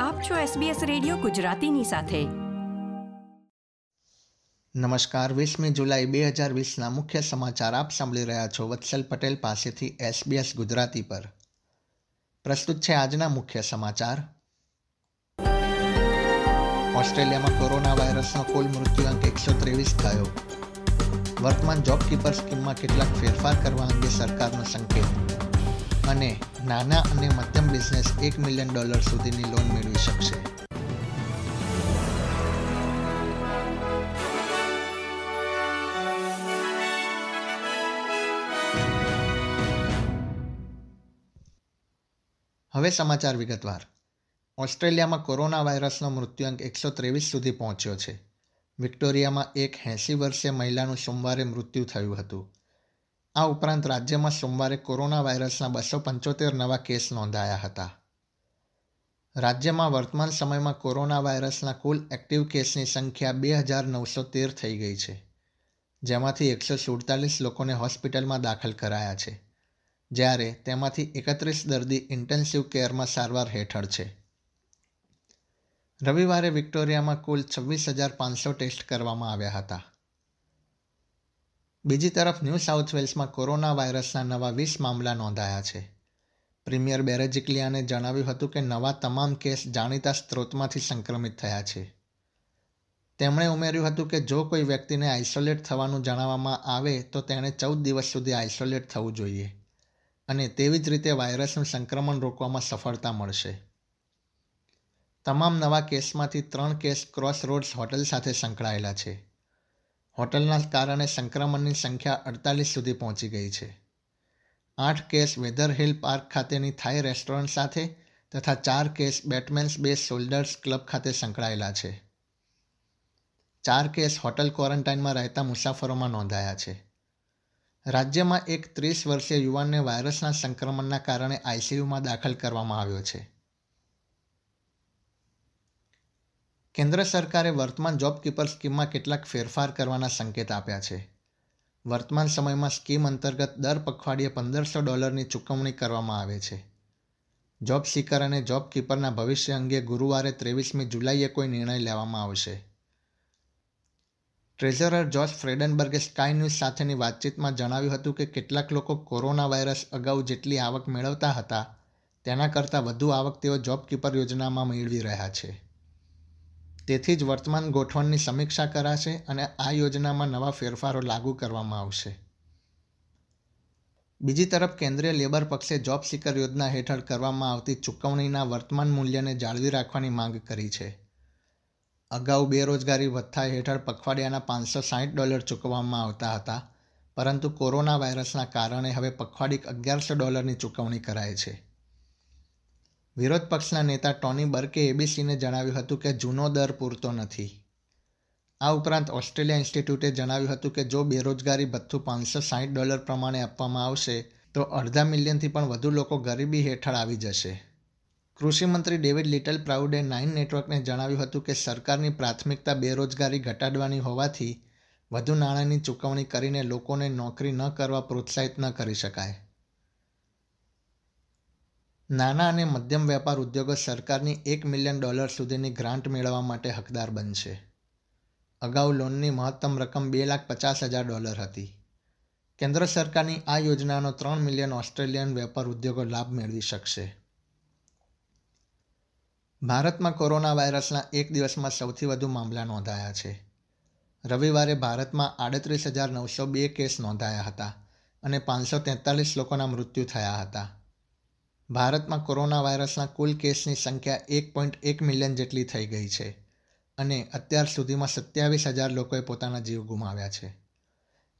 આપ છો SBS radio ગુજરાતીની સાથે. નમસ્કાર, વીસમી જુલાઈ બે હજાર વીસના મુખ્ય સમાચાર આપ સાંભળી રહ્યા છો વત્સલ પટેલ પાસેથી SBS ગુજરાતી પર. પ્રસ્તુત છે આજના મુખ્ય સમાચાર. ઓસ્ટ્રેલિયામાં કોરોના વાયરસનો કુલ મૃત્યુઆંક એકસો ત્રેવીસ થયો. વર્તમાન જોબ કીપર સ્કીમમાં કેટલાક ફેરફાર કરવા અંગે સરકારનો સંકેત. અને નાના અને મધ્યમ બિઝનેસ એક મિલિયન ડોલર સુધીની લોન મેળવી શકશે. હવે સમાચાર વિગતવાર. ઓસ્ટ્રેલિયામાં કોરોના વાયરસનો મૃત્યુઆંક એકસો ત્રેવીસ સુધી પહોંચ્યો છે. વિક્ટોરિયામાં એક એંસી વર્ષીય મહિલાનું સોમવારે મૃત્યુ થયું હતું. આ ઉપરાંત રાજ્યમાં સોમવારે કોરોના વાયરસના બસો પંચોતેર નવા કેસ નોંધાયા હતા. રાજ્યમાં વર્તમાન સમયમાં કોરોના વાયરસના કુલ એક્ટિવ કેસની સંખ્યા બે હજાર નવસો તેર થઈ ગઈ છે, જેમાંથી એકસો સુડતાલીસ લોકોને હોસ્પિટલમાં દાખલ કરાયા છે, જ્યારે તેમાંથી એકત્રીસ દર્દી ઇન્ટેન્સિવ કેરમાં સારવાર હેઠળ છે. રવિવારે વિક્ટોરિયામાં કુલ છવ્વીસ હજાર પાંચસો ટેસ્ટ કરવામાં આવ્યા હતા. બીજી તરફ ન્યૂ સાઉથ વેલ્સમાં કોરોના વાયરસના નવા વીસ મામલા નોંધાયા છે. પ્રીમિયર બેરેજિકલિયાને જણાવ્યું હતું કે નવા તમામ કેસ જાણીતા સ્ત્રોતમાંથી સંક્રમિત થયા છે. તેમણે ઉમેર્યું હતું કે જો કોઈ વ્યક્તિને આઇસોલેટ થવાનું જણાવવામાં આવે તો તેણે ચૌદ દિવસ સુધી આઇસોલેટ થવું જોઈએ અને તેવી જ રીતે વાયરસનું સંક્રમણ રોકવામાં સફળતા મળશે. તમામ નવા કેસમાંથી ત્રણ કેસ ક્રોસ રોડ્સ હોટલ સાથે સંકળાયેલા છે. હોટલના કારણે સંક્રમણની સંખ્યા અડતાલીસ સુધી પહોંચી ગઈ છે. આઠ કેસ વેધર હિલ પાર્ક ખાતેની થાઈ રેસ્ટોરન્ટ સાથે તથા ચાર કેસ બેટમેન્સ બે સોલ્ડર્સ ક્લબ ખાતે સંકળાયેલા છે. ચાર કેસ હોટલ ક્વોરન્ટાઇનમાં રહેતા મુસાફરોમાં નોંધાયા છે. રાજ્યમાં એક ત્રીસ વર્ષીય યુવાનને વાયરસના સંક્રમણના કારણે આઈસીયુમાં દાખલ કરવામાં આવ્યો છે. કેન્દ્ર સરકારે વર્તમાન જોબ કીપર સ્કીમમાં કેટલાક ફેરફાર કરવાના સંકેત આપ્યા છે. વર્તમાન સમયમાં સ્કીમ અંતર્ગત દર પખવાડિયે પંદરસો ડોલરની ચૂકવણી કરવામાં આવે છે. જોબ સીકર અને જોબ કીપરના ભવિષ્ય અંગે ગુરુવારે ત્રેવીસમી જુલાઈએ કોઈ નિર્ણય લેવામાં આવશે. ટ્રેઝરર જોર્જ ફ્રેડનબર્ગે સ્કાય ન્યૂઝ સાથેની વાતચીતમાં જણાવ્યું હતું કે કેટલાક લોકો કોરોના વાયરસ અગાઉ જેટલી આવક મેળવતા હતા, તેના કરતાં વધુ આવક તેઓ જોબ કીપર યોજનામાં મેળવી રહ્યા છે. તેથી જ વર્તમાન ગોઠવણની સમીક્ષા કરાશે અને આ યોજનામાં નવા ફેરફારો લાગુ કરવામાં આવશે. બીજી તરફ, કેન્દ્રીય લેબર પક્ષે જોબ સિકર યોજના હેઠળ કરવામાં આવતી ચૂકવણીના વર્તમાન મૂલ્યને જાળવી રાખવાની માંગ કરી છે. અગાઉ બેરોજગારી ભથ્થા હેઠળ પખવાડિયાના પાંચસો સાહીઠ ડોલર ચૂકવવામાં આવતા હતા, પરંતુ કોરોના વાયરસના કારણે હવે પખવાડિક અગિયારસો ડોલરની ચૂકવણી કરાય છે. વિરોધ પક્ષના નેતા ટોની બર્કે એબીસીને જણાવ્યું હતું કે જૂનો દર પૂરતો નથી. આ ઉપરાંત ઓસ્ટ્રેલિયા ઇન્સ્ટિટ્યૂટે જણાવ્યું હતું કે જો બેરોજગારી ભથ્થું પાંચસો સાહીઠ ડોલર પ્રમાણે આપવામાં આવશે, તો અડધા મિલિયનથી પણ વધુ લોકો ગરીબી હેઠળ આવી જશે. કૃષિમંત્રી ડેવિડ લિટલ પ્રાઉડે નાઇન નેટવર્કને જણાવ્યું હતું કે સરકારની પ્રાથમિકતા બેરોજગારી ઘટાડવાની હોવાથી વધુ નાણાંની ચૂકવણી કરીને લોકોને નોકરી ન કરવા પ્રોત્સાહિત ન કરી શકાય. નાના અને મધ્યમ વેપાર ઉદ્યોગો સરકારની એક મિલિયન ડોલર સુધીની ગ્રાન્ટ મેળવવા માટે હકદાર બનશે. અગાઉ લોનની મહત્તમ રકમ બે લાખ પચાસ હજાર ડોલર હતી. કેન્દ્ર સરકારની આ યોજનાનો ત્રણ મિલિયન ઓસ્ટ્રેલિયન વેપાર ઉદ્યોગો લાભ મેળવી શકશે. ભારતમાં કોરોના વાયરસના એક દિવસમાં સૌથી વધુ મામલા નોંધાયા છે. રવિવારે ભારતમાં આડત્રીસ હજાર નવસો બે કેસ નોંધાયા હતા અને પાંચસો તેતાલીસ લોકોના મૃત્યુ થયા હતા. ભારતમાં કોરોના વાયરસના કુલ કેસની સંખ્યા એક પોઈન્ટ એક મિલિયન જેટલી થઈ ગઈ છે અને અત્યાર સુધીમાં સત્યાવીસ હજાર લોકોએ પોતાના જીવ ગુમાવ્યા છે.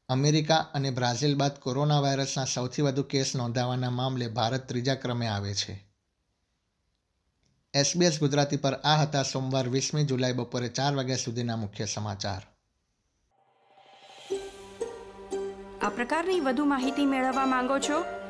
અમેરિકા અને બ્રાઝિલ બાદ કોરોના વાયરસના સૌથી વધુ કેસ નોંધાવાના મામલે ભારત ત્રીજા ક્રમે આવે છે. એસબીએસ ગુજરાતી પર આ હતા સોમવાર વીસમી જુલાઈ બપોરે ચાર વાગ્યા સુધીના મુખ્ય સમાચાર. આ પ્રકારની વધુ માહિતી મેળવવા માંગો છો?